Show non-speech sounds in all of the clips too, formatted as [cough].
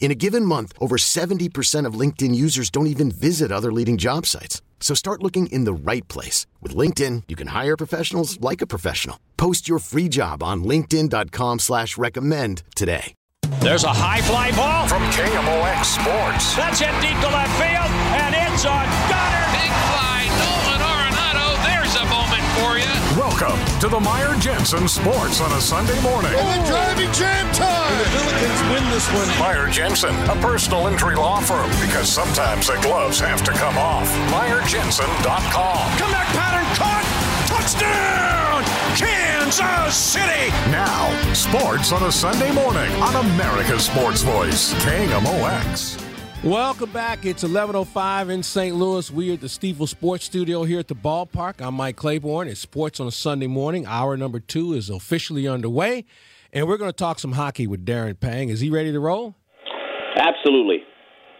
In a given month, over 70% of LinkedIn users don't even visit other leading job sites. So start looking in the right place. With LinkedIn, you can hire professionals like a professional. Post your free job on linkedin.com slash recommend today. There's a high fly ball from KMOX Sports. That's hit deep to left field, and it's on Goddard. Big fly, to the Meyer Jensen Sports on a Sunday morning. And the driving jam time. And the Billikens win this one. Meyer Jensen, a personal injury law firm, because sometimes the gloves have to come off. MeyerJensen.com. Comeback pattern caught. Touchdown, Kansas City. Now, sports on a Sunday morning on America's Sports Voice, KMOX. Welcome back. It's 11:05 in St. Louis. We are at the Stifel Sports Studio here at the ballpark. I'm Mike Claiborne. It's Sports on a Sunday morning. Hour number two is officially underway, and we're going to talk some hockey with Darren Pang. Is he ready to roll? Absolutely.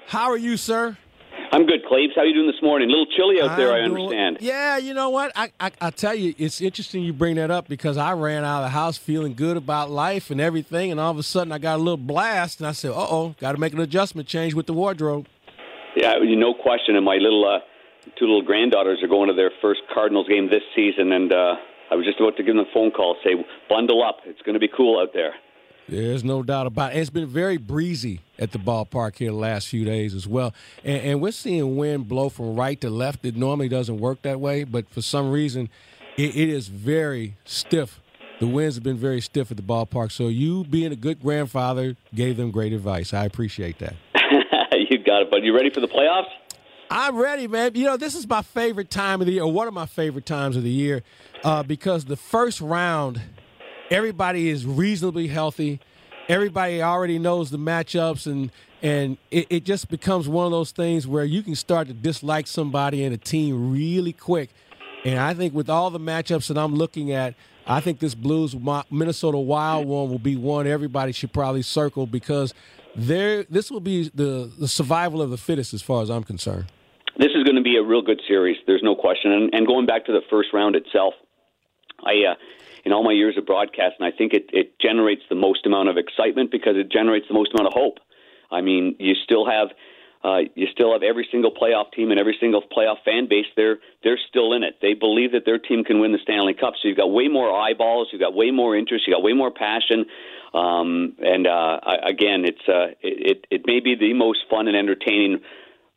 How are you, sir? I'm good, Claves. How are you doing this morning? A little chilly out there, I I'm doing- understand. Yeah, you know what? I, I I tell you, it's interesting you bring that up because I ran out of the house feeling good about life and everything, and all of a sudden I got a little blast, and I said, "Uh oh, got to make an adjustment change with the wardrobe." Yeah, no question. And my little uh, two little granddaughters are going to their first Cardinals game this season, and uh, I was just about to give them a phone call, say, "Bundle up. It's going to be cool out there." There's no doubt about it. It's been very breezy at the ballpark here the last few days as well. And, and we're seeing wind blow from right to left. It normally doesn't work that way, but for some reason, it, it is very stiff. The winds have been very stiff at the ballpark. So you, being a good grandfather, gave them great advice. I appreciate that. [laughs] you got it, bud. You ready for the playoffs? I'm ready, man. You know, this is my favorite time of the year, or one of my favorite times of the year, uh, because the first round, everybody is reasonably healthy. Everybody already knows the matchups, and and it, it just becomes one of those things where you can start to dislike somebody and a team really quick. And I think with all the matchups that I'm looking at, I think this Blues Minnesota Wild one will be one everybody should probably circle because there this will be the the survival of the fittest as far as I'm concerned. This is going to be a real good series. There's no question. And, and going back to the first round itself, I, uh, in all my years of broadcasting, I think it, it generates the most amount of excitement because it generates the most amount of hope. I mean, you still have. Uh, you still have every single playoff team and every single playoff fan base. They're they're still in it. They believe that their team can win the Stanley Cup. So you've got way more eyeballs. You've got way more interest. You got way more passion. Um, and uh, I- again, it's uh, it it may be the most fun and entertaining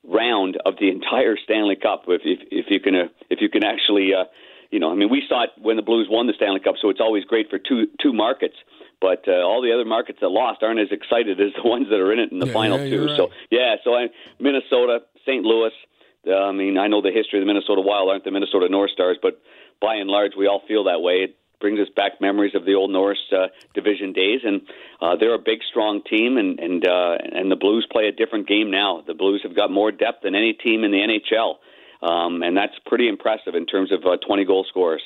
round of the entire Stanley Cup. If if, if you can uh, if you can actually uh, you know, I mean, we saw it when the Blues won the Stanley Cup, so it's always great for two two markets. But uh, all the other markets that lost aren't as excited as the [laughs] ones that are in it in the Yeah, final yeah, two. you're So yeah, so I, Minnesota, St. Louis. Uh, I mean, I know the history of the Minnesota Wild aren't the Minnesota North Stars, but by and large, we all feel that way. It brings us back memories of the old Norris uh, division days, and uh, they're a big, strong team, and and uh, and the Blues play a different game now. The Blues have got more depth than any team in the NHL, um, and that's pretty impressive in terms of uh, 20 goal scorers.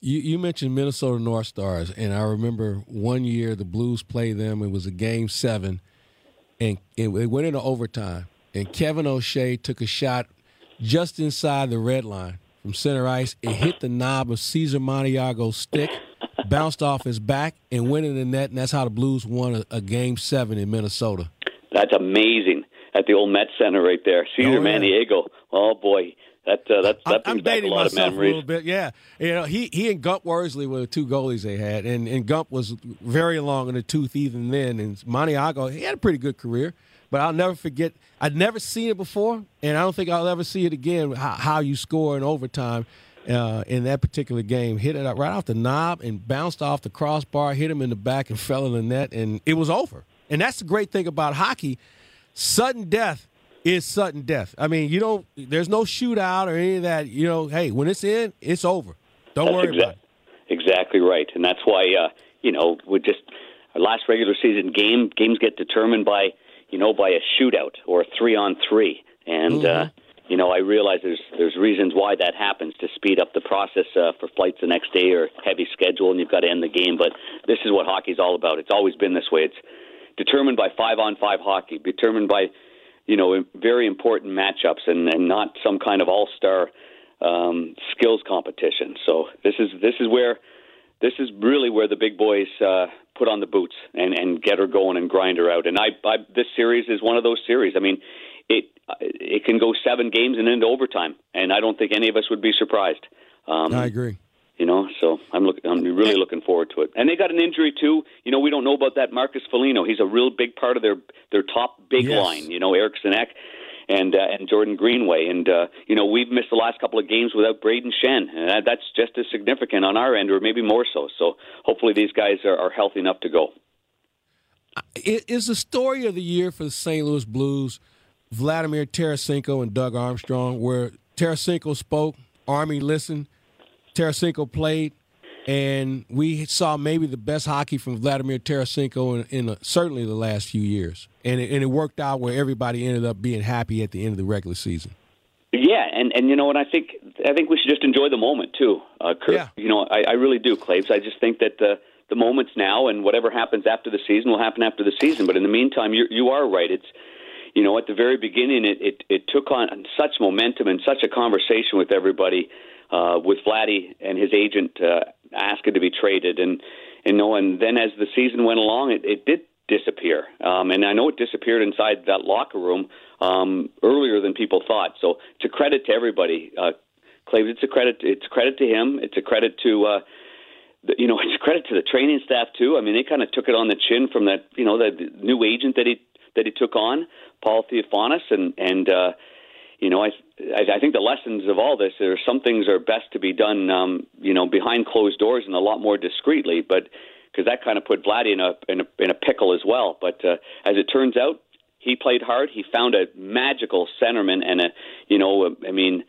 You, you mentioned Minnesota North Stars, and I remember one year the Blues played them. It was a game seven, and it, it went into overtime. And Kevin O'Shea took a shot just inside the red line from center ice. It hit the knob of Cesar Montiago's stick, bounced off his back, and went in the net. And that's how the Blues won a, a game seven in Minnesota. That's amazing at the old Met Center right there. Cesar Oh, yeah. Maniago. Oh boy, that uh, that that I'm brings back a lot of myself a memories. little bit. Yeah, you know, he he and Gump Worsley were the two goalies they had, and and Gump was very long in the tooth even then. And Montiago, he had a pretty good career, but I'll never forget. I'd never seen it before, and I don't think I'll ever see it again. How, how you score in overtime, uh, in that particular game. Hit it right off the knob and bounced off the crossbar, hit him in the back, and fell in the net, and it was over. And that's the great thing about hockey. Sudden death is sudden death. I mean, you don't. There's no shootout or any of that. You know, hey, when it's in, it's over. Don't That's worry exa- about it. Exactly right, and that's why uh, you know we just our last regular season game games get determined by you know by a shootout or a three on three, and uh, you know I realize there's there's reasons why that happens to speed up the process uh, for flights the next day or heavy schedule, and you've got to end the game. But this is what hockey's all about. It's always been this way. It's determined by five on five hockey, determined by you know very important matchups, and and not some kind of all star um, skills competition. So this is this is where this is really where the big boys uh, put on the boots and and get her going and grind her out. And I, I this series is one of those series. I mean, it it can go seven games and into overtime, and I don't think any of us would be surprised. Um, I agree. You know, so I'm look, I'm really looking forward to it. And they got an injury too. You know, we don't know about that Marcus Foligno. He's a real big part of their their top big Yes. line. You know, Eriksson Ek and uh, and Jordan Greenway. And uh, you know, we've missed the last couple of games without Brayden Schenn, and that, that's just as significant on our end, or maybe more so. So hopefully, these guys are, are healthy enough to go. It is the story of the year for the St. Louis Blues, Vladimir Tarasenko and Doug Armstrong, where Tarasenko spoke, Army listened, Tarasenko played, and we saw maybe the best hockey from Vladimir Tarasenko in, in uh certainly the last few years. And it, and it worked out where everybody ended up being happy at the end of the regular season. Yeah, and and you know, and I think I think we should just enjoy the moment too, uh, Kurt. Yeah. You know, I, I really do, Claves. I just think that the the moment's now, and whatever happens after the season will happen after the season. But in the meantime, you you are right. It's you know, at the very beginning, it it, it took on such momentum and such a conversation with everybody, uh, with Vladdy and his agent uh, asking to be traded, and and no, and then as the season went along, it, it did disappear. Um, and I know it disappeared inside that locker room um, earlier than people thought. So it's a credit to everybody. Uh, Claves, it's a credit. It's a credit to him. It's a credit to. Uh, you know, [laughs] it's a credit to the training staff too. I mean, they kind of took it on the chin from that, you know, the new agent that he that he took on, Paul Theofanous, and and uh, you know, I, I think the lessons of all this are some things are best to be done, um, you know, behind closed doors and a lot more discreetly, but because that kind of put Vladdy in a in a in a pickle as well. But uh, as it turns out, he played hard. He found a magical centerman and a, you know, I mean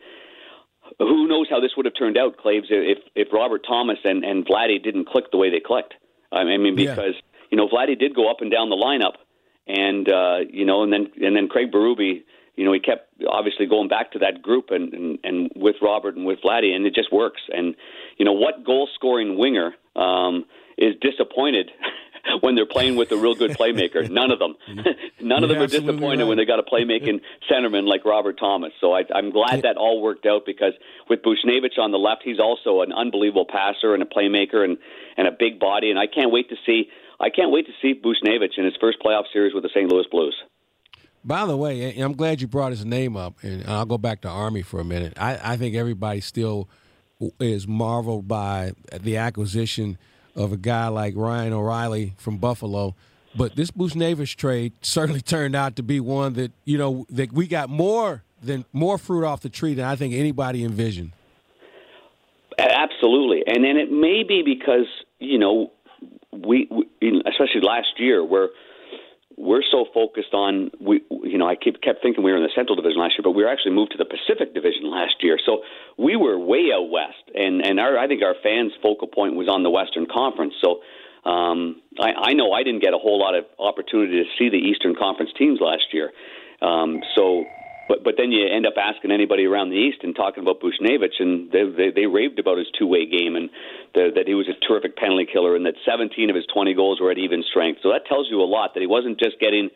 who knows how this would have turned out, Claves, if if Robert Thomas and and Vladdy didn't click the way they clicked. I mean, Yeah. because you know Vladdy did go up and down the lineup, and uh, you know, and then and then Craig Berube, you know, he kept obviously going back to that group and and, and with Robert and with Vladdy, and it just works. And you know, what goal scoring winger um, is disappointed? [laughs] When they're playing with a real good playmaker, [laughs] none of them, [laughs] none of You're them are disappointed right. when they got a playmaking centerman like Robert Thomas. So I, I'm glad that all worked out because with Buchnevich on the left, he's also an unbelievable passer and a playmaker and and a big body. And I can't wait to see I can't wait to see Buchnevich in his first playoff series with the St. Louis Blues. By the way, I'm glad you brought his name up, and I'll go back to Army for a minute. I, I think everybody still is marveled by the acquisition of a guy like Ryan O'Reilly from Buffalo. But this Buchnevich trade certainly [laughs] turned out to be one that you know that we got more than more fruit off the tree than I think anybody envisioned. Absolutely, and then it may be because you know we, we especially last year where we're so focused on we you know I keep kept thinking we were in the Central Division last year, but we were actually moved to the Pacific Division last year. So we were way out west, and and our I think our fans' focal point was on the Western Conference. So um, I, I know I didn't get a whole lot of opportunity to see the Eastern Conference teams last year. Um, so. But but then you end up asking anybody around the East and talking about Buchnevich, and they they, they raved about his two way game and the, that he was a terrific penalty killer, and that 17 of his 20 goals were at even strength. So that tells you a lot that he wasn't just getting,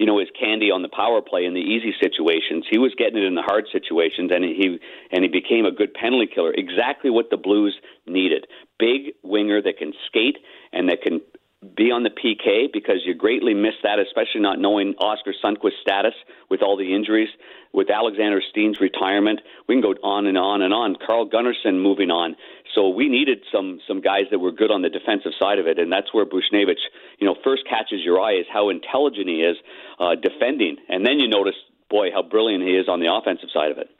you know, his candy on the power play in the easy situations. He was getting it in the hard situations, and he and he became a good penalty killer. Exactly what the Blues needed: big winger that can skate and that can be on the PK because you greatly miss that, especially not knowing Oskar Sundqvist's status with all the injuries, with Alexander Steen's retirement. We can go on and on and on. Carl Gunnarsson moving on. So we needed some some guys that were good on the defensive side of it, and that's where Buchnevich, you know, first catches your eye is how intelligent he is uh, defending, and then you notice, boy, how brilliant he is on the offensive side of it.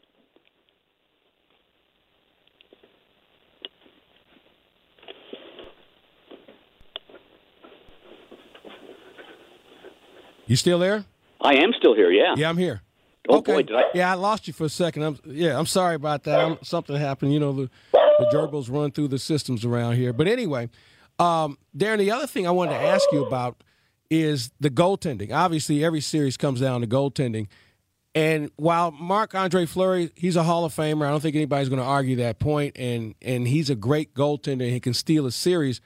You still there? I am still here. Yeah. Yeah, I'm here. Oh okay. boy, did I? Yeah, I lost you for a second. I'm yeah, I'm sorry about that. I'm, something happened. You know, the the gerbils run through the systems around here. But anyway, um, Darren, the other thing I wanted to ask you about is the goaltending. Obviously, every series comes down to goaltending. And while Marc Andre Fleury, he's a Hall of Famer, I don't think anybody's going to argue that point, and and he's a great goaltender. He can steal a series.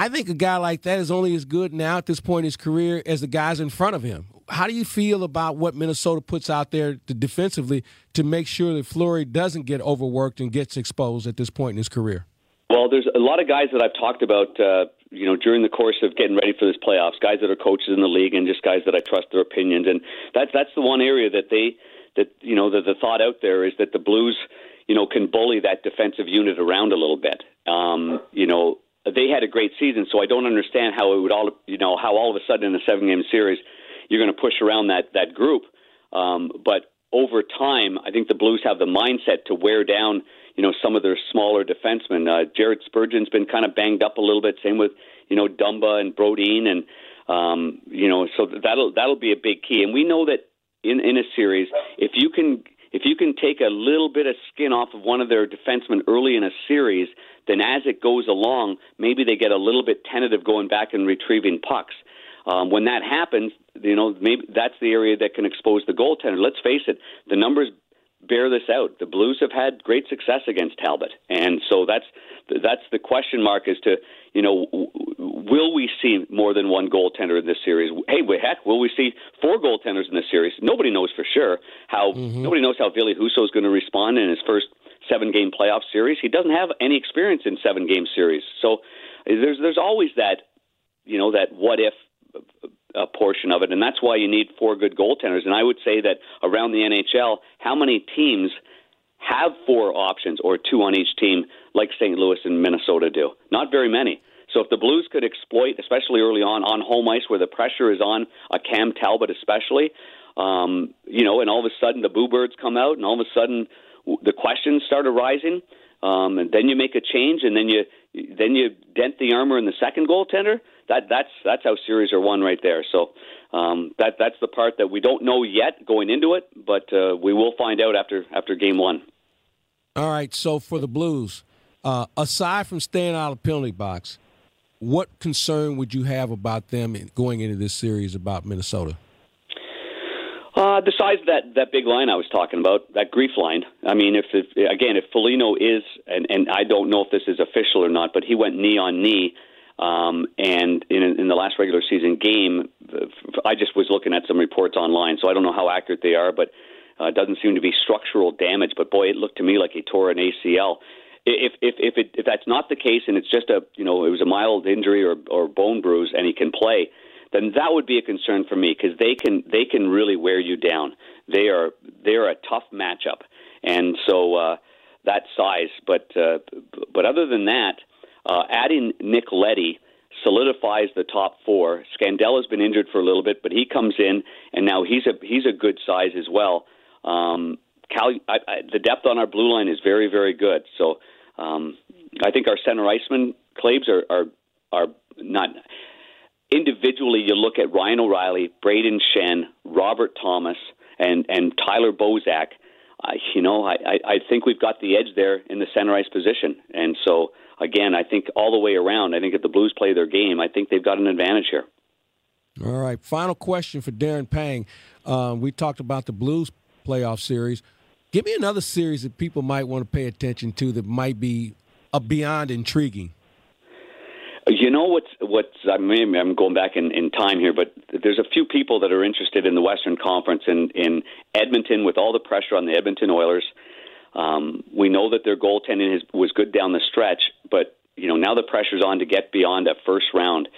I think a guy like that is only as good now at this point in his career as the guys in front of him. How do you feel about what Minnesota puts out there to defensively to make sure that Fleury doesn't get overworked and gets exposed at this point in his career? Well, there's a lot of guys that I've talked about, uh, you know, during the course of getting ready for this playoffs. Guys that are coaches in the league, and just guys that I trust their opinions. And that's that's the one area that they that you know the, the thought out there is that the Blues, you know, can bully that defensive unit around a little bit. Um, you know, they had a great season, so I don't understand how it would all, you know, how all of a sudden in a seven game series you're going to push around that that group. Um, but over time, I think the Blues have the mindset to wear down, you know, some of their smaller defensemen. Uh, Jared Spurgeon's been kind of banged up a little bit. Same with, you know, Dumba and Brodin, and um, you know, so that'll that'll be a big key. And we know that in in a series, if you can if you can take a little bit of skin off of one of their defensemen early in a series, then as it goes along, maybe they get a little bit tentative going back and retrieving pucks. Um, when that happens, you know, maybe that's the area that can expose the goaltender. Let's face it, the numbers bear this out. The Blues have had great success against Talbot, and so that's that's the question mark as to you know will we see more than one goaltender in this series? Hey, heck, will we see four goaltenders in this series? Nobody knows for sure how. Mm-hmm. Nobody knows how Ville Husso is going to respond in his first seven game playoff series. He doesn't have any experience in seven game series, so there's there's always that you know that what if a portion of it, and that's why you need four good goaltenders. And I would say that around the NHL, how many teams have four options or two on each team, like St. Louis and Minnesota do? Not very many. So if the Blues could exploit, especially early on on home ice where the pressure is on a Cam Talbot, especially, um, you know, and all of a sudden the Boo Birds come out, and all of a sudden the questions start arising, um, and then you make a change, and then you then you dent the armor in the second goaltender that that's that's how series are won right there. So um, that that's the part that we don't know yet going into it, but uh, we will find out after after game one. All right. So for the Blues, uh, aside from staying out of penalty box, what concern would you have about them going into this series about Minnesota? Uh, the size of that, that big line I was talking about, that grief line. I mean, if, if again, if Foligno is, and, and I don't know if this is official or not, but he went knee on knee um, and in, in the last regular season game, I just was looking at some reports online, so I don't know how accurate they are, but uh, doesn't seem to be structural damage. But boy, it looked to me like he tore an ACL. If if if it, if that's not the case, and it's just a you know it was a mild injury or or bone bruise, and he can play, then that would be a concern for me because they can they can really wear you down. They are they are a tough matchup, and so uh, that size. But uh, but other than that, uh, adding Nick Leddy solidifies the top four. Scandella's been injured for a little bit, but he comes in, and now he's a he's a good size as well. Um, Cal, I, I, the depth on our blue line is very very good. So um, I think our center iceman Claves are are are not individually. You look at Ryan O'Reilly, Brayden Schenn, Robert Thomas, and and Tyler Bozak. Uh, you know, I, I, I think we've got the edge there in the center ice position, and so again, I think all the way around, I think if the Blues play their game, I think they've got an advantage here. All right. Final question for Darren Pang. Um, we talked about the Blues playoff series. Give me another series that people might want to pay attention to that might be uh, beyond intriguing. You know what's what's I mean I'm going back in, in time here, but there's a few people that are interested in the Western Conference in in Edmonton with all the pressure on the Edmonton Oilers. Um, we know that their goaltending is, was good down the stretch, but you know now the pressure's on to get beyond a first round.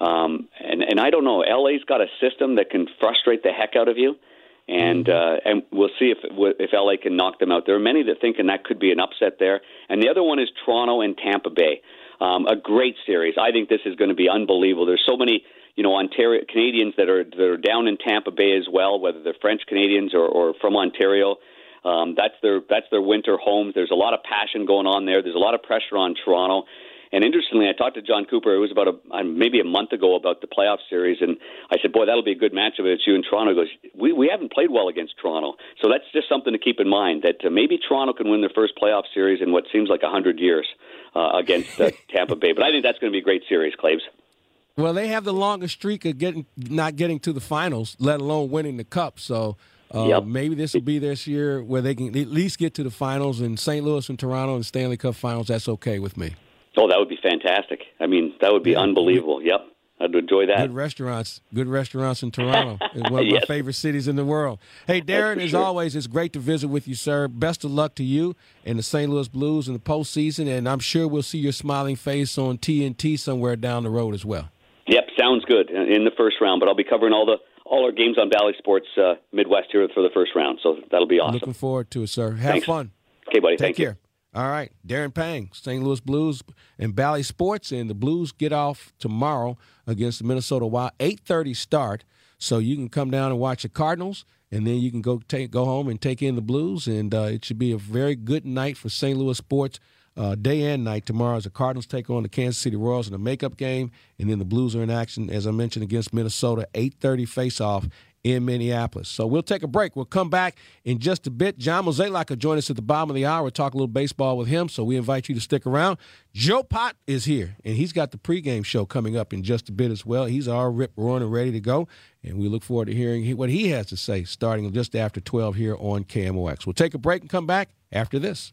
Um, and and I don't know. LA's got a system that can frustrate the heck out of you, and mm-hmm. uh, and we'll see if if LA can knock them out. There are many that think and that could be an upset there. And the other one is Toronto and Tampa Bay. Um, a great series. I think this is going to be unbelievable. There's so many you know Ontario Canadians that are that are down in Tampa Bay as well, whether they're French Canadians or, or from Ontario. Um, that's their that's their winter homes. There's a lot of passion going on there. There's a lot of pressure on Toronto, And interestingly, I talked to Jon Cooper. It was about a maybe a month ago about the playoff series, and I said, "Boy, that'll be a good matchup. It's you and Toronto." He goes, "We we haven't played well against Toronto, so that's just something to keep in mind. That uh, maybe Toronto can win their first playoff series in what seems like a hundred years uh, against uh, [laughs] Tampa Bay. But I think that's going to be a great series, Claves." Well, they have the longest streak of getting not getting to the finals, let alone winning the cup. So uh, yep. maybe this will be this year where they can at least get to the finals. And St. Louis and Toronto and Stanley Cup finals, that's okay with me. Oh, that would be fantastic. I mean, that would be yeah. unbelievable. Yep. I'd enjoy that. Good restaurants, good restaurants in Toronto. [laughs] one of yes. my favorite cities in the world. Hey, Darren, as sure. always, it's great to visit with you, sir. Best of luck to you and the St. Louis Blues in the postseason, and I'm sure we'll see your smiling face on TNT somewhere down the road as well. Yep, sounds good in the first round. But I'll be covering all the all our games on Bally Sports uh, Midwest here for the first round, so that'll be awesome. Looking forward to it, sir. Have Thanks. fun. Okay, buddy. Take Thank care. You. All right, Darren Pang, St. Louis Blues and Bally Sports, and the Blues get off tomorrow against the Minnesota Wild. Eight thirty start, so you can come down and watch the Cardinals, and then you can go take go home and take in the Blues, and uh, it should be a very good night for St. Louis sports uh, day and night tomorrow as the Cardinals take on the Kansas City Royals in a makeup game, and then the Blues are in action, as I mentioned, against Minnesota, 8.30 face-off in Minneapolis. So we'll take a break. We'll come back in just a bit. John Mozeliak will join us at the bottom of the hour. We'll talk a little baseball with him, so we invite you to stick around. Joe Pott is here, and he's got the pregame show coming up in just a bit as well. He's all rip, roaring, and ready to go, and we look forward to hearing what he has to say starting just after 12 here on KMOX. We'll take a break and come back after this.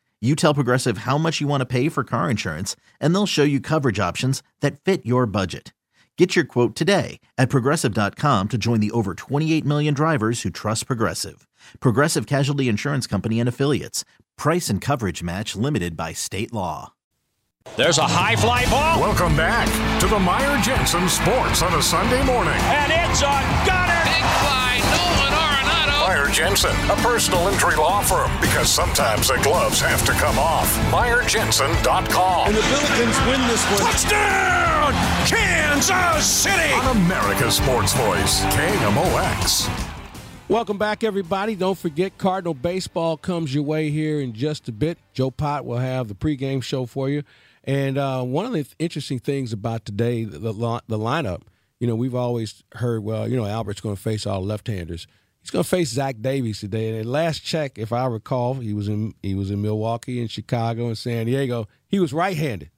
you tell Progressive how much you want to pay for car insurance, and they'll show you coverage options that fit your budget. Get your quote today at progressive.com to join the over 28 million drivers who trust Progressive. Progressive Casualty Insurance Company and Affiliates. Price and coverage match limited by state law. There's a high fly ball. Welcome back to the Meyer Jensen Sports on a Sunday morning. And it's a gunner. Big fly, Nolan Arenado. Meyer Jensen, a personal injury law firm, because sometimes the gloves have to come off. MeyerJensen.com. And the Billikens win this one. Touchdown! Kansas City! On America's Sports Voice, KMOX. Welcome back, everybody. Don't forget, Cardinal Baseball comes your way here in just a bit. Joe Pott will have the pregame show for you. And uh, one of the interesting things about today, the, the, the lineup, you know, we've always heard, well, you know, Albert's going to face all left-handers. He's going to face Zach Davies today. And at last check, if I recall, he was in he was in Milwaukee and Chicago and San Diego. He was right-handed,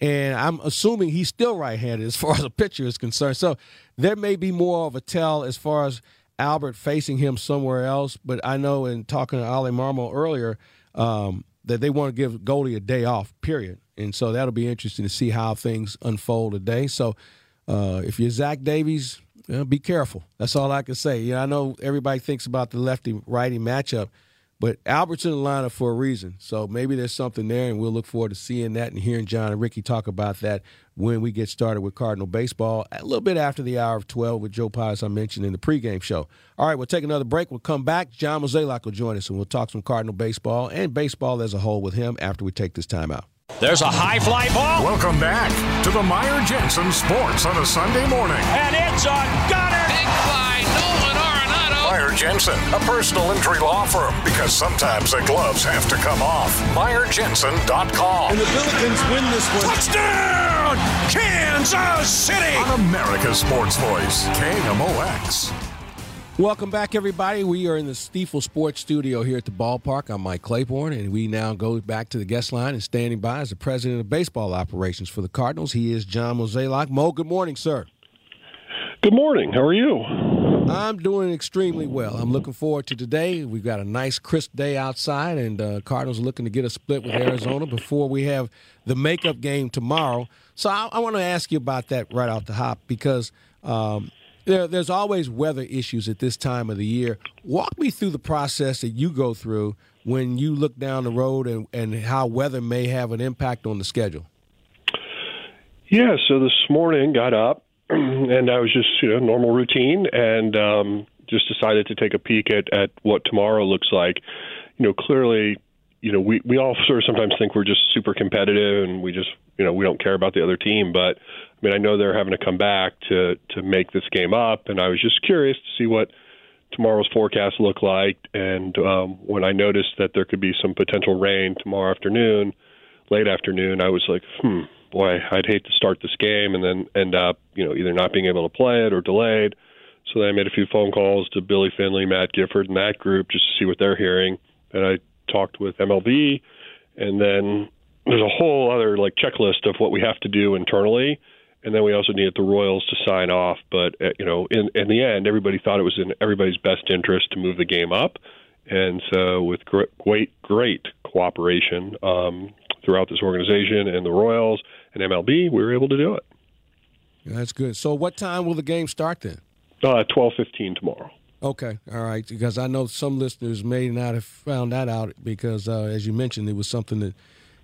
and I'm assuming he's still right-handed as [laughs] far as a pitcher is concerned. So there may be more of a tell as far as Albert facing him somewhere else. But I know in talking to Oli Marmol earlier um, that they want to give Goldie a day off, period. And so that'll be interesting to see how things unfold today. So uh, if you're Zach Davies, you know, be careful. That's all I can say. You know, I know everybody thinks about the lefty righty matchup, But Albert's in the lineup for a reason. So maybe there's something there, and we'll look forward to seeing that and hearing John and Ricky talk about that when we get started with Cardinal Baseball a little bit after the hour of 12 with Joe as I mentioned in the pregame show. All right, we'll take another break. We'll come back. John Mozeliak will join us, and we'll talk some Cardinal baseball and baseball as a whole with him after we take this time out. There's a high fly ball. Welcome back to the Meyer Jensen Sports on a Sunday morning. And it's a gunner. Big fly, Nolan Arenado. Meyer Jensen, a personal injury law firm, because sometimes the gloves have to come off. MeyerJensen.com. And the Billikens win this one. Touchdown! Kansas City! On America's Sports Voice, KMOX. Welcome back, everybody. We are in the Stifel Sports Studio here at the ballpark. I'm Mike Claiborne, and we now go back to the guest line. And standing by is the president of baseball operations for the Cardinals. He is John Mozeliak. Mo, good morning, sir. Good morning. How are you? I'm doing extremely well. I'm looking forward to today. We've got a nice, crisp day outside, and uh, Cardinals are looking to get a split with Arizona before we have the makeup game tomorrow. So I, I want to ask you about that right off the hop because um, there, there's always weather issues at this time of the year. Walk me through the process that you go through when you look down the road and, and how weather may have an impact on the schedule. Yeah, so this morning got up [clears throat] and I was just, you know, normal routine and um, just decided to take a peek at, at what tomorrow looks like. You know, clearly, you know, we, we all sort of sometimes think we're just super competitive and we just, you know, we don't care about the other team. But mean, I know they're having to come back to, to make this game up. And I was just curious to see what tomorrow's forecast looked like. And um, when I noticed that there could be some potential rain tomorrow afternoon, late afternoon, I was like, hmm, boy, I'd hate to start this game and then end up, you know, either not being able to play it or delayed. So then I made a few phone calls to Billy Finley, Matt Gifford, and that group just to see what they're hearing. And I talked with MLB, and then there's a whole other like checklist of what we have to do internally. And then we also needed the Royals to sign off. But uh, you know, in in the end, everybody thought it was in everybody's best interest to move the game up. And so, with great, great cooperation um, throughout this organization and the Royals and MLB, we were able to do it. Yeah, that's good. So, what time will the game start then? Uh, twelve fifteen tomorrow. Okay, all right. Because I know some listeners may not have found that out because, uh, as you mentioned, it was something that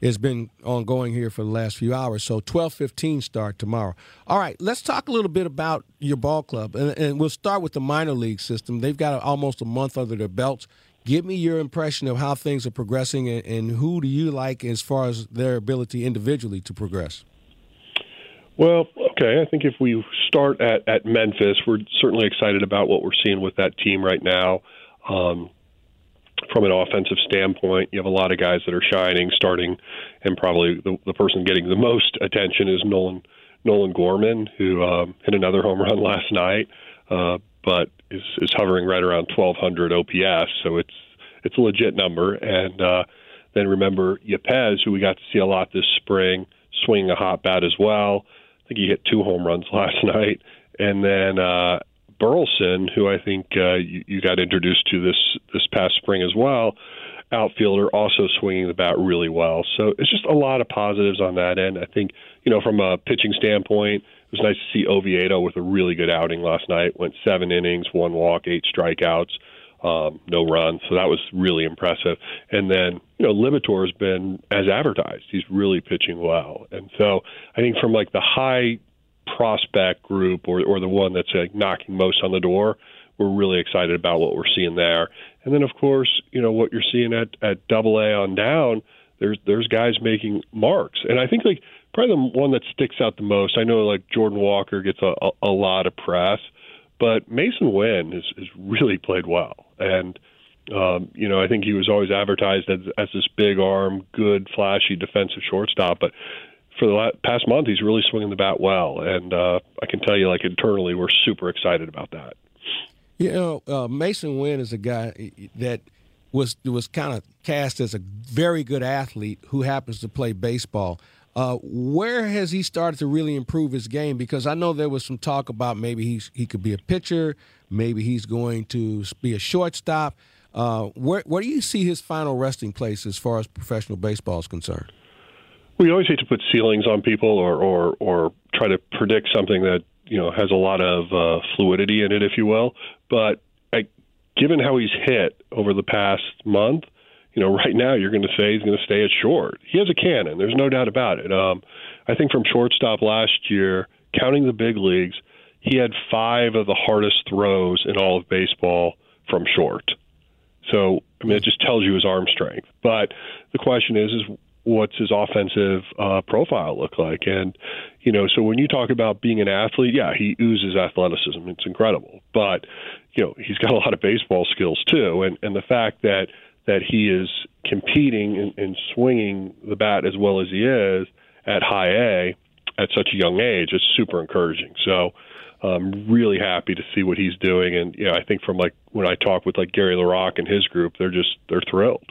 has been ongoing here for the last few hours. So, twelve fifteen start tomorrow. All right, let's talk a little bit about your ball club, and, and we'll start with the minor league system. They've got almost a month under their belts. Give me your impression of how things are progressing, and, and who do you like as far as their ability individually to progress. Well, okay. I think if we start at, at Memphis, we're certainly excited about what we're seeing with that team right now. Um, from an offensive standpoint, you have a lot of guys that are shining, starting, and probably the, the person getting the most attention is Nolan Nolan Gorman, who um, hit another home run [laughs] last night, uh, but is, is hovering right around 1,200 OPS, so it's it's a legit number. And uh, then remember Yepez, who we got to see a lot this spring, swinging a hot bat as well. I think he hit two home runs [laughs] last night, and then uh, Burleson, who I think uh, you, you got introduced to this this past spring as well, outfielder, also swinging the bat really well. So it's just a lot of positives on that end. I think you know from a pitching standpoint, it was nice to see Oviedo with a really good outing last night. Went seven innings, one walk, eight strikeouts. Um, no runs, so that was really impressive. And then, you know, Liberatore has been as advertised. He's really pitching well, and so I think from like the high prospect group or or the one that's like knocking most on the door, we're really excited about what we're seeing there. And then of course, you know what you're seeing at at Double A on down. There's there's guys making marks, and I think like probably the one that sticks out the most. I know like Jordan Walker gets a, a, a lot of press, but Masyn Winn has, has really played well, and um, you know I think he was always advertised as, as this big arm, good, flashy defensive shortstop, but for the past month, he's really swinging the bat well, and uh, I can tell you, like internally, we're super excited about that. You know, uh, Masyn Winn is a guy that was was kind of cast as a very good athlete who happens to play baseball. Uh, where has he started to really improve his game? Because I know there was some talk about maybe he's he could be a pitcher, maybe he's going to be a shortstop. Uh, where where do you see his final resting place as far as professional baseball is concerned? We always hate to put ceilings on people or or or try to predict something that you know has a lot of uh, fluidity in it, if you will. But I, given how he's hit over the past month, you know, right now you're going to say he's going to stay at short. He has a cannon. There's no doubt about it. Um, I think from shortstop last year, counting the big leagues, he had five of the hardest throws in all of baseball from short. So, I mean, it just tells you his arm strength. But the question is, is what's his offensive uh, profile look like? And you know, so when you talk about being an athlete, yeah, he oozes athleticism. It's incredible. But you know, he's got a lot of baseball skills too, and and the fact that that he is competing and, and swinging the bat as well as he is at high A at such a young age is super encouraging. So. I'm really happy to see what he's doing, and you know, I think from like when I talk with like Gary LaRocque and his group, they're just they're thrilled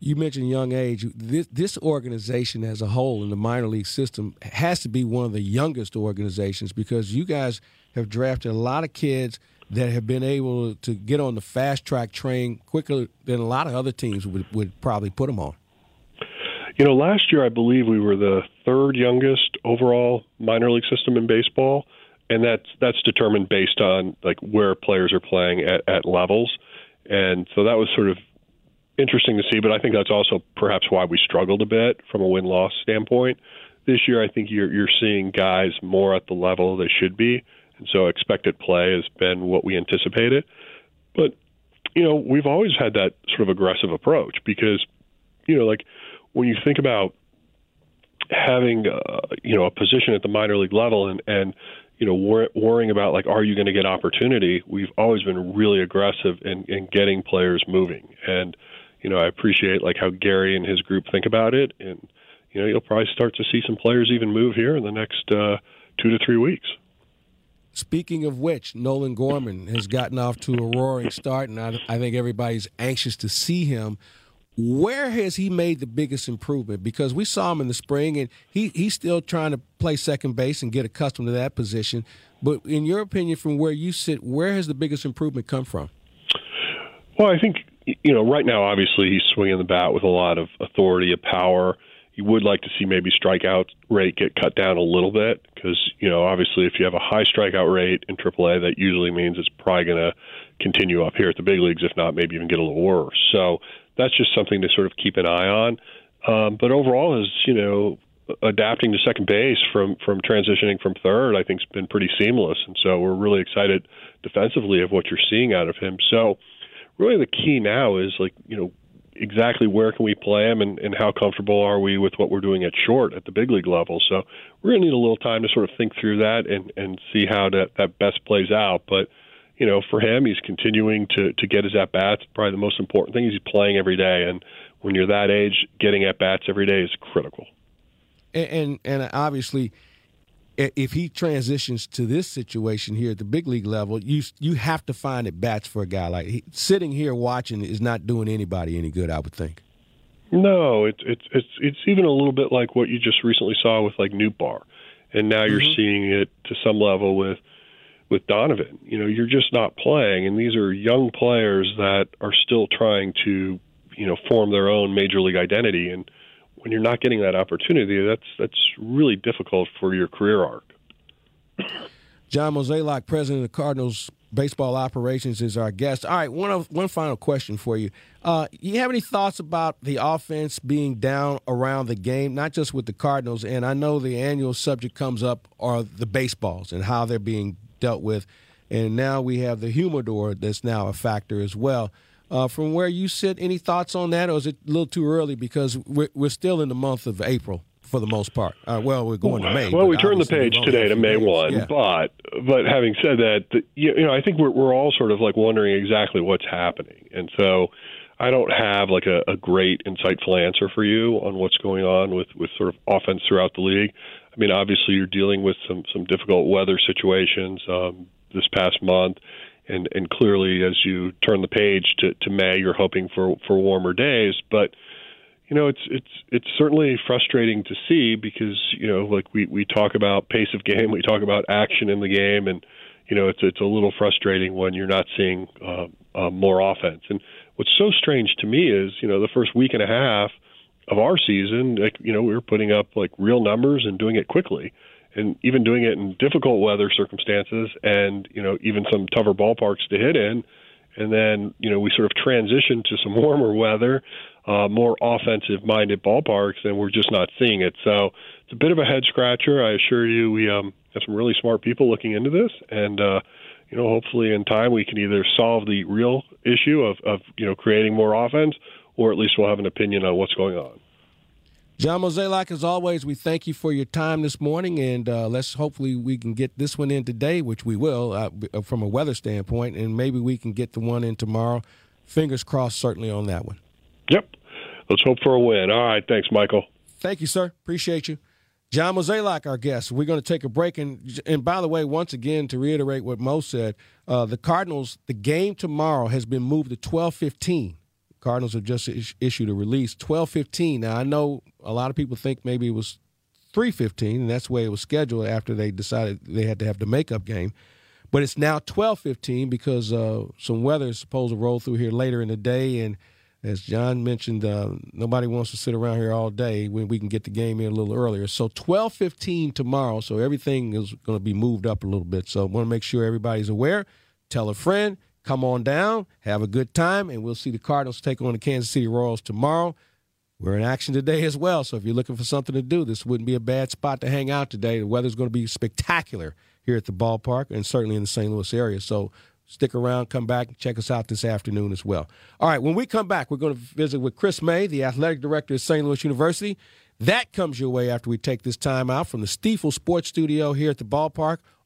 you mentioned young age. This, this organization as a whole in the minor league system has to be one of the youngest organizations because you guys have drafted a lot of kids that have been able to get on the fast track train quicker than a lot of other teams would, would probably put them on. You know, last year I believe we were the third youngest overall minor league system in baseball, and that's that's determined based on like where players are playing at, at levels, and so that was sort of interesting to see, but I think that's also perhaps why we struggled a bit from a win loss standpoint. This year, I think you're you're seeing guys more at the level they should be, and so expected play has been what we anticipated. But you know, we've always had that sort of aggressive approach because you know, like when you think about having uh, you know a position at the minor league level and and you know wor- worrying about like are you going to get opportunity we've always been really aggressive in in getting players moving and you know, I appreciate like how Gary and his group think about it, and you know, you'll probably start to see some players even move here in the next uh, two to three weeks. Speaking of which, Nolan Gorman has gotten off to a roaring start, and I, I think everybody's anxious to see him. Where has he made the biggest improvement? Because we saw him in the spring, and he, he's still trying to play second base and get accustomed to that position. But in your opinion, from where you sit, where has the biggest improvement come from? Well, I think you know, right now, obviously, he's swinging the bat with a lot of authority of power. You would like to see maybe strikeout rate get cut down a little bit because, you know, obviously, if you have a high strikeout rate in AAA, that usually means it's probably going to continue up here at the big leagues, if not, maybe even get a little worse. So that's just something to sort of keep an eye on. Um, but overall, is you know, adapting to second base from from transitioning from third, I think, has been pretty seamless, and so we're really excited defensively of what you're seeing out of him. So really the key now is like you know exactly where can we play him and, and how comfortable are we with what we're doing at short at the big league level. So we're going to need a little time to sort of think through that and, and see how that, that best plays out. But, you know, for him, he's continuing to, to get his at bats. Probably the most important thing is he's playing every day. And when you're that age, getting at bats every day is critical. And, and, and obviously, if he transitions to this situation here at the big league level, you you have to find it bats for a guy like he, sitting here watching is not doing anybody any good. I would think. No, it's it's it's it's even a little bit like what you just recently saw with like Nootbaar, and now you're mm-hmm. seeing it to some level with with Donovan. You know, you're just not playing, and these are young players that are still trying to you know form their own major league identity and when you're not getting that opportunity, that's that's really difficult for your career arc. John Mozeliak, president of the Cardinals baseball operations, is our guest. All right, one of, one final question for you. Uh, you have any thoughts about the offense being down around the game, not just with the Cardinals? And I know the annual subject comes up are the baseballs and how they're being dealt with. And now we have the humidor that's now a factor as well. Uh, from where you sit, any thoughts on that, or is it a little too early because we're, we're still in the month of April for the most part? Uh, well, we're going to May. Well, we turned the page today to May one, yeah. but but having said that, the, you, you know, I think we're we're all sort of like wondering exactly what's happening, and so. I don't have like a, a great insightful answer for you on what's going on with, with sort of offense throughout the league. I mean, obviously you're dealing with some some difficult weather situations um, this past month and and clearly as you turn the page to, to May, you're hoping for for warmer days. But you know, it's it's it's certainly frustrating to see because you know, like we we talk about pace of game, [laughs] we talk about action in the game, and you know, it's it's a little frustrating when you're not seeing uh, uh, more offense. And what's so strange to me is, you know, the first week and a half of our season, like, you know, we were putting up like real numbers and doing it quickly and even doing it in difficult weather circumstances and you know even some tougher ballparks to hit in and then you know we sort of transition to some [laughs] warmer weather, uh, more offensive-minded ballparks, and we're just not seeing it. So it's a bit of a head scratcher. I assure you, we um, have some really smart people looking into this, and uh, you know hopefully in time we can either solve the real issue of, of you know creating more offense, or at least we'll have an opinion on what's going on. John Mozeliak, as always, we thank you for your time this morning, and uh, let's hopefully we can get this one in today, which we will uh, uh, from a weather standpoint, and maybe we can get the one in tomorrow. Fingers crossed, certainly on that one. Yep. Let's hope for a win. All right. Thanks, Michael. Thank you, sir. Appreciate you. John Mozeliak, our guest. We're going to take a break. And, and by the way, once again, to reiterate what Mo said, uh, the Cardinals, the game tomorrow has been moved to 1215. Cardinals have just is- issued a release, 1215. Now, I know a lot of people think maybe it was 315, and that's the way it was scheduled after they decided they had to have the makeup game. But it's now 1215 because uh, some weather is supposed to roll through here later in the day. And as John mentioned, uh, nobody wants to sit around here all day when we can get the game in a little earlier. So 1215 tomorrow. So everything is going to be moved up a little bit. So I want to make sure everybody's aware. Tell a friend. Come on down, have a good time, and we'll see the Cardinals take on the Kansas City Royals tomorrow. We're in action today as well, so if you're looking for something to do, this wouldn't be a bad spot to hang out today. The weather's going to be spectacular here at the ballpark and certainly in the St. Louis area. So stick around, come back, check us out this afternoon as well. All right, when we come back, we're going to visit with Chris May, the athletic director at St. Louis University. That comes your way after we take this time out from the Stifel Sports Studio here at the ballpark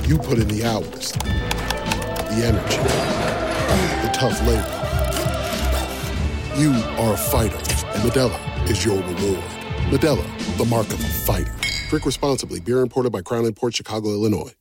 You put in the hours, the energy, the tough labor. You are a fighter, and Modelo is your reward. Modelo, the mark of a fighter. Drink responsibly. Beer imported by Crown Port Chicago, Illinois.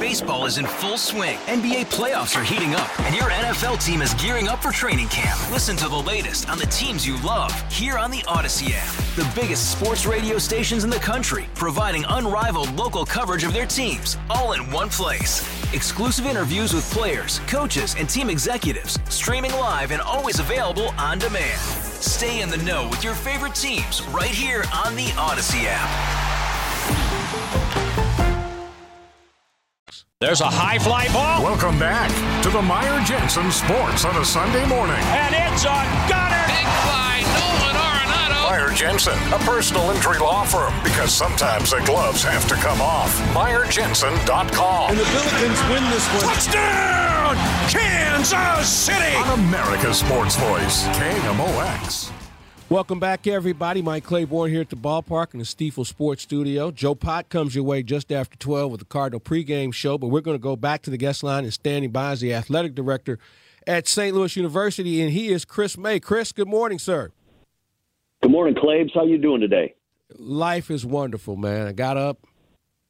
Baseball is in full swing. NBA playoffs are heating up, and your NFL team is gearing up for training camp. Listen to the latest on the teams you love here on the Audacy app. The biggest sports radio stations in the country, providing unrivaled local coverage of their teams, all in one place. Exclusive interviews with players, coaches, and team executives, streaming live and always available on demand. Stay in the know with your favorite teams right here on the Audacy app. There's a high fly ball. Welcome back to the Meyer Jensen Sports on a Sunday morning. And it's on Gunner. Big fly, Nolan Arenado. Meyer Jensen, a personal injury law firm, because sometimes the gloves have to come off. MeyerJensen.com. And the Billikens win this one. Touchdown! Kansas City! On America's Sports Voice, KMOX. Welcome back, everybody. Mike Claiborne here at the ballpark in the Stifel Sports Studio. Joe Pot comes your way just after 12 with the Cardinal pregame show, but we're going to go back to the guest line and standing by is the athletic director at St. Louis University, and he is Chris May. Chris, good morning, sir. Good morning, Claibs. How you doing today? Life is wonderful, man. I got up.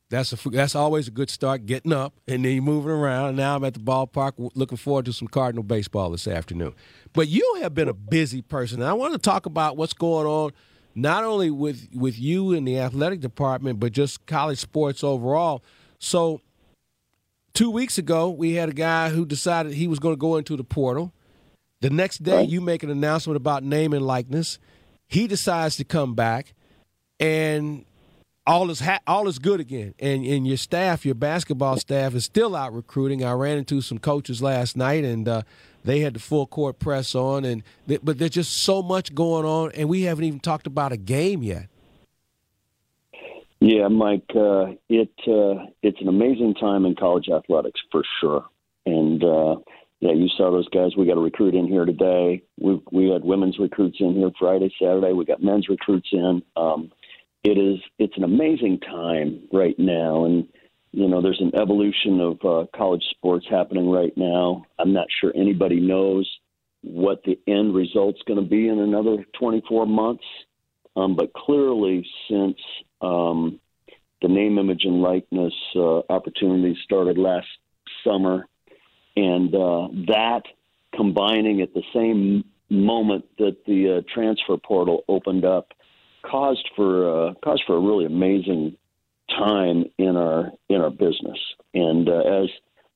That's a that's always a good start, getting up and then you're moving around. Now I'm at the ballpark, looking forward to some Cardinal baseball this afternoon. But you have been a busy person. And I want to talk about what's going on, not only with with you in the athletic department, but just college sports overall. So, two weeks ago, we had a guy who decided he was going to go into the portal. The next day, you make an announcement about name and likeness. He decides to come back, and all is ha- all is good again. And and your staff, your basketball staff, is still out recruiting. I ran into some coaches last night, and uh, they had the full court press on. And but there's just so much going on, and we haven't even talked about a game yet. Yeah, Mike, uh, it uh, it's an amazing time in college athletics for sure. And uh, yeah, you saw those guys. We got a recruit in here today. We we had women's recruits in here Friday, Saturday. We got men's recruits in. Um, it is it's an amazing time right now, and you know, there's an evolution of uh, college sports happening right now. I'm not sure anybody knows what the end result's going to be in another 24 months. Um, but clearly, since um, the name, image, and likeness uh, opportunities started last summer, and uh, that combining at the same moment that the uh, transfer portal opened up caused for uh, caused for a really amazing time in our in our business. And uh, as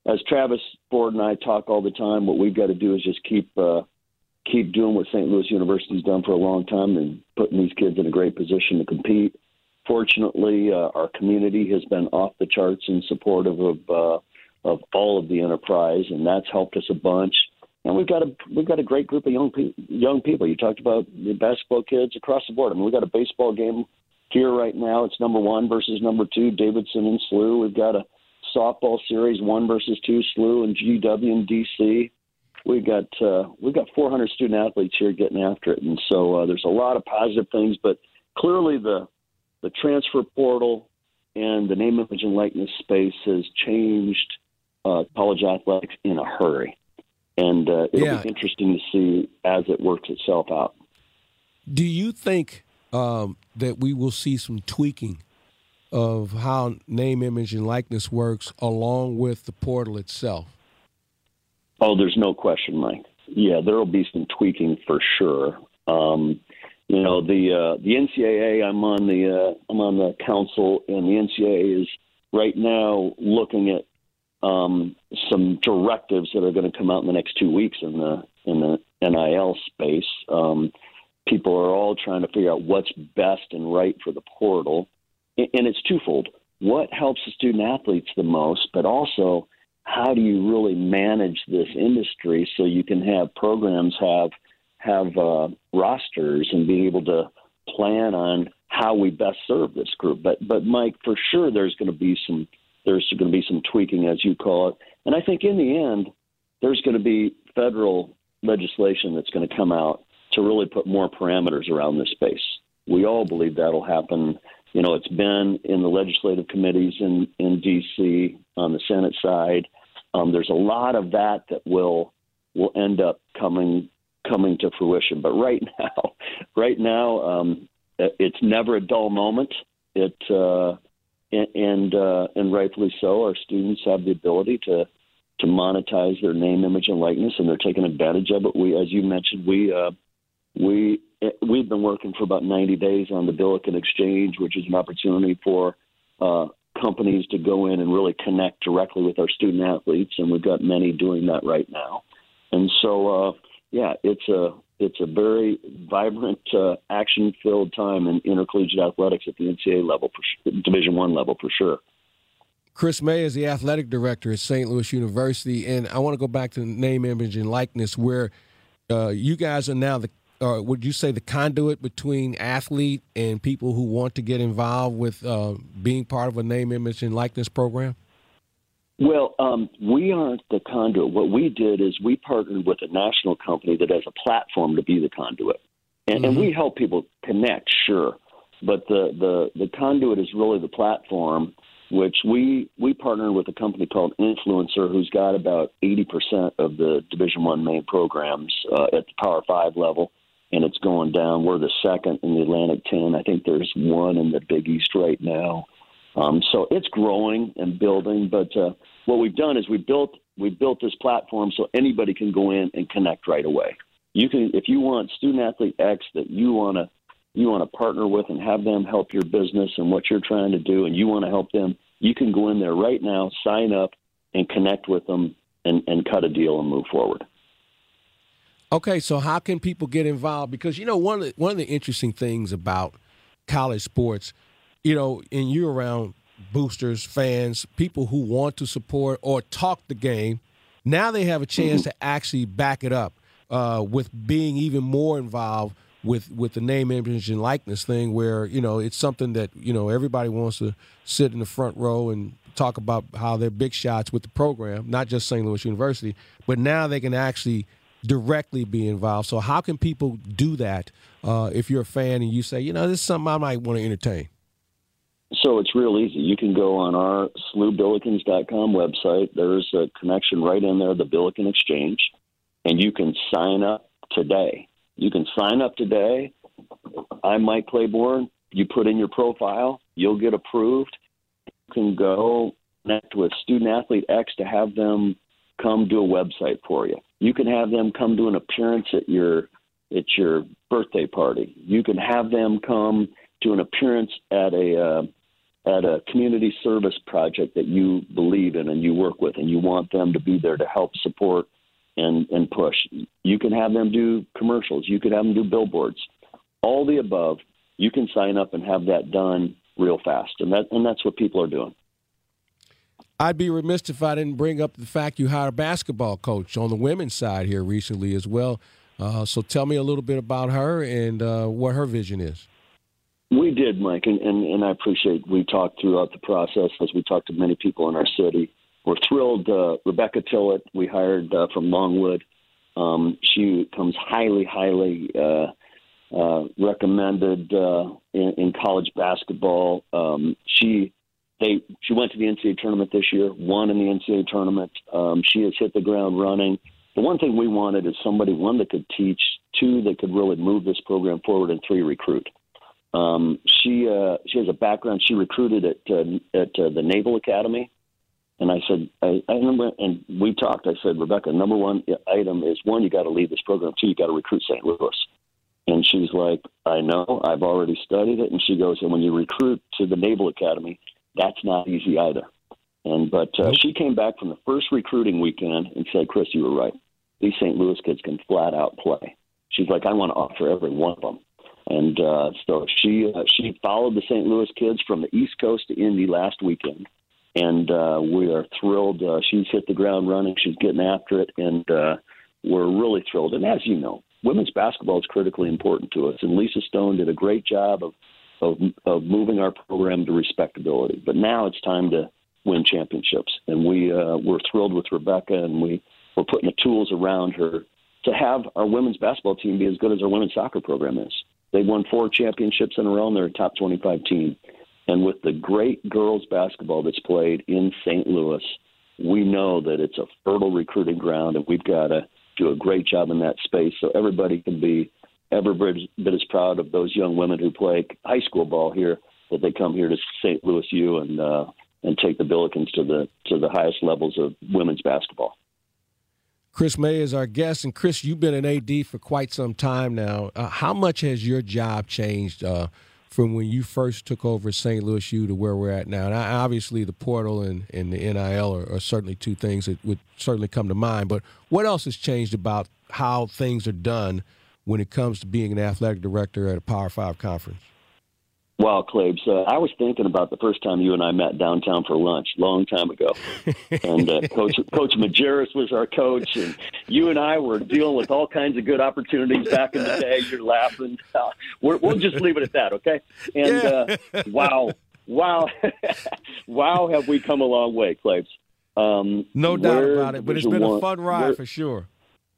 as Travis Ford and I talk all the time, what we've got to do is just keep uh, keep doing what St. Louis University's done for a long time and putting these kids in a great position to compete. Fortunately, uh, our community has been off the charts in supportive of uh, of all of the enterprise, and that's helped us a bunch. And we've got a we've got a great group of young pe- young people. You talked about the basketball kids across the board. I mean, we've got a baseball game here right now. It's number one versus number two, Davidson and SLU. We've got a softball series, one versus two, SLU and GW and DC. We've got uh, we've got 400 student athletes here getting after it, and so uh, there's a lot of positive things. But clearly, the the transfer portal and the name, image, and likeness space has changed uh, college athletics in a hurry and uh, it'll yeah. be interesting to see as it works itself out. Do you think um, that we will see some tweaking of how name, image, and likeness works along with the portal itself? Oh, there's no question, Mike. Yeah, there will be some tweaking for sure. Um, you know, the uh, the NCAA. I'm on the uh, I'm on the council, and the NCAA is right now looking at um, some directives that are going to come out in the next two weeks in the in the NIL space. Um, people are all trying to figure out what's best and right for the portal, and it's twofold: what helps the student athletes the most, but also how do you really manage this industry so you can have programs have have uh, rosters and be able to plan on how we best serve this group. But but Mike, for sure, there's going to be some there's going to be some tweaking, as you call it. And I think in the end, there's going to be federal legislation that's going to come out to really put more parameters around this space. We all believe that'll happen. You know, it's been in the legislative committees in, in D.C. on the Senate side. Um, there's a lot of that that will will end up coming coming to fruition. But right [laughs] now, right now, um, it's never a dull moment. It uh, and and, uh, and rightfully so. Our students have the ability to to monetize their name, image, and likeness, and they're taking advantage of it. We, as you mentioned, we uh, we we've been working for about 90 days on the Billiken Exchange, which is an opportunity for uh, companies to go in and really connect directly with our student athletes, and we've got many doing that right now. And so, uh, yeah, it's a it's a very vibrant, uh, action-filled time in intercollegiate athletics at the NCAA level, for, Division One level, for sure. Chris May is the athletic director at St. Louis University, and I want to go back to name, image, and likeness, where uh, you guys are now the, uh, would you say, the conduit between athlete and people who want to get involved with uh, being part of a name, image, and likeness program? Well, um, we aren't the conduit. What we did is we partnered with a national company that has a platform to be the conduit, and, mm-hmm. and we help people connect, sure, but the, the the conduit is really the platform. Which we we partnered with a company called INFLCR, who's got about eighty percent of the Division One main programs uh, at the Power Five level, and it's going down. We're the second in the Atlantic Ten. I think there's one in the Big East right now. Um, so it's growing and building. But uh, what we've done is we built we built this platform so anybody can go in and connect right away. You can if you want student athlete X that you want to you want to partner with and have them help your business and what you're trying to do, and you want to help them, you can go in there right now, sign up, and connect with them and, and cut a deal and move forward. Okay, so how can people get involved? Because you know one of the, one of the interesting things about college sports you know, and you're around boosters, fans, people who want to support or talk the game. Now they have a chance to actually back it up uh, with being even more involved with with the name, image, and likeness thing, where you know it's something that you know everybody wants to sit in the front row and talk about how they're big shots with the program, not just St. Louis University, but now they can actually directly be involved. So how can people do that uh, if you're a fan and you say, you know, this is something I might want to entertain? So it's real easy. You can go on our slubillikens.com website. There's a connection right in there, the Billiken Exchange, and you can sign up today. You can sign up today. I'm Mike Claiborne. You put in your profile, you'll get approved. You can go connect with Student Athlete X to have them come do a website for you. You can have them come do an appearance at your at your birthday party. You can have them come to an appearance at a uh, at a community service project that you believe in and you work with, and you want them to be there to help support and and push. You can have them do commercials. You could have them do billboards. All the above. You can sign up and have that done real fast, and that and that's what people are doing. I'd be remiss if I didn't bring up the fact you hired a basketball coach on the women's side here recently as well. Uh, so tell me a little bit about her and uh, what her vision is. We did, Mike, and, and, and I appreciate we talked throughout the process as we talked to many people in our city. We're thrilled. Uh, Rebecca Tillett, we hired uh, from Longwood. Um, she comes highly, highly uh, uh, recommended uh, in, in college basketball. Um, she they she went to the NCAA tournament this year, won in the NCAA tournament. Um, she has hit the ground running. The one thing we wanted is somebody one that could teach, two that could really move this program forward, and three recruit. Um, she uh, she has a background. She recruited at uh, at uh, the Naval Academy, and I said I, I remember, and we talked. I said, Rebecca, number one item is one, you got to lead this program. Two, you got to recruit St. Louis. And she's like, I know, I've already studied it. And she goes, and when you recruit to the Naval Academy, that's not easy either. And but uh, she came back from the first recruiting weekend and said, Chris, you were right. These St. Louis kids can flat out play. She's like, I want to offer every one of them. And uh, so she uh, she followed the St. Louis kids from the East Coast to Indy last weekend, and uh, we are thrilled. Uh, she's hit the ground running. She's getting after it, and uh, we're really thrilled. And as you know, women's basketball is critically important to us. And Lisa Stone did a great job of of, of moving our program to respectability. But now it's time to win championships, and we uh, we're thrilled with Rebecca, and we we're putting the tools around her to have our women's basketball team be as good as our women's soccer program is. They've won four championships in a row, and they're a top 25 team. And with the great girls basketball that's played in St. Louis, we know that it's a fertile recruiting ground, and we've got to do a great job in that space so everybody can be every bit as proud of those young women who play high school ball here that they come here to St. Louis U and uh, and take the Billikens to the to the highest levels of women's basketball. Chris May is our guest, and Chris, you've been an AD for quite some time now. Uh, how much has your job changed uh, from when you first took over St. Louis U to where we're at now? And obviously, the portal and, and the NIL are, are certainly two things that would certainly come to mind. But what else has changed about how things are done when it comes to being an athletic director at a Power Five conference? Well, Claves, uh, I was thinking about the first time you and I met downtown for lunch, long time ago, and uh, [laughs] Coach Coach Majerus was our coach, and you and I were dealing with all kinds of good opportunities back in the day. You're laughing. Uh, we will just leave it at that, okay? And uh, wow, wow, [laughs] wow, have we come a long way, Claves? Um, no doubt about it, but it's been one, a fun ride for sure.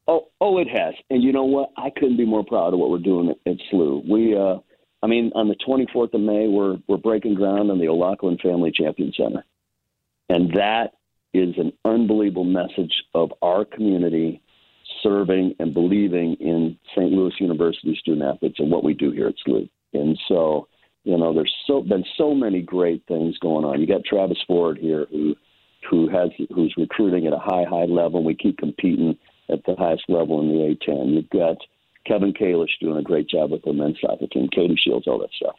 Oh, oh, it has. And you know what? I couldn't be more proud of what we're doing at, at SLU. We, uh, I mean, on the 24th of May, we're we're breaking ground on the O'Loughlin Family Champion Center, and that is an unbelievable message of our community serving and believing in St. Louis University student athletes and what we do here at SLU. And so, you know, there's so been so many great things going on. You got Travis Ford here who who has who's recruiting at a high high level. We keep competing at the highest level in the A10. You've got Kevin Kalish doing a great job with the men's soccer team, Katie Shields, all that stuff.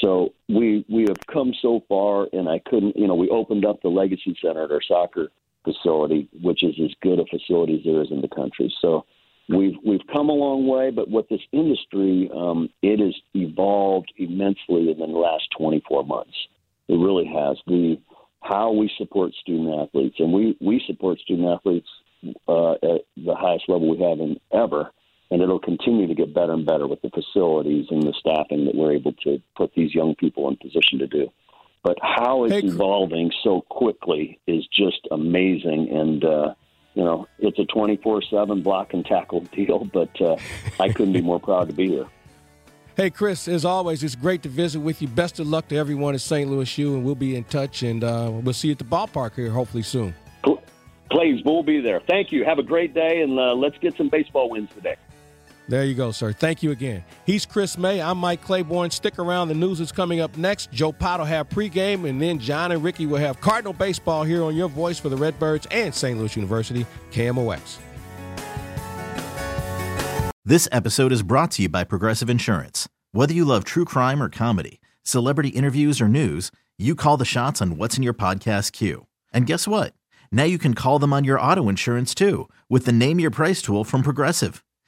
So we we have come so far, and I couldn't, you know, we opened up the Legacy Center at our soccer facility, which is as good a facility as there is in the country. So we've we've come a long way, but with this industry, um, it has evolved immensely in the last 24 months. It really has. The how we support student athletes, and we we support student athletes uh, at the highest level we have in ever, and it'll continue to get better and better with the facilities and the staffing that we're able to put these young people in position to do. But how it's hey, evolving so quickly is just amazing, and uh, you know it's a twenty four seven block and tackle [laughs] deal. But uh, I couldn't be more proud to be here. Hey, Chris, as always, it's great to visit with you. Best of luck to everyone at St. Louis U, and we'll be in touch, and uh, we'll see you at the ballpark here hopefully soon. Please, we'll be there. Thank you. Have a great day, and uh, let's get some baseball wins today. There you go, sir. Thank you again. He's Chris May. I'm Mike Claiborne. Stick around. The news is coming up next. Joe Pot will have pregame, and then John and Ricky will have Cardinal baseball here on your voice for the Redbirds and St. Louis University, KMOX. This episode is brought to you by Progressive Insurance. Whether you love true crime or comedy, celebrity interviews or news, you call the shots on what's in your podcast queue. And guess what? Now you can call them on your auto insurance too with the Name Your Price tool from Progressive.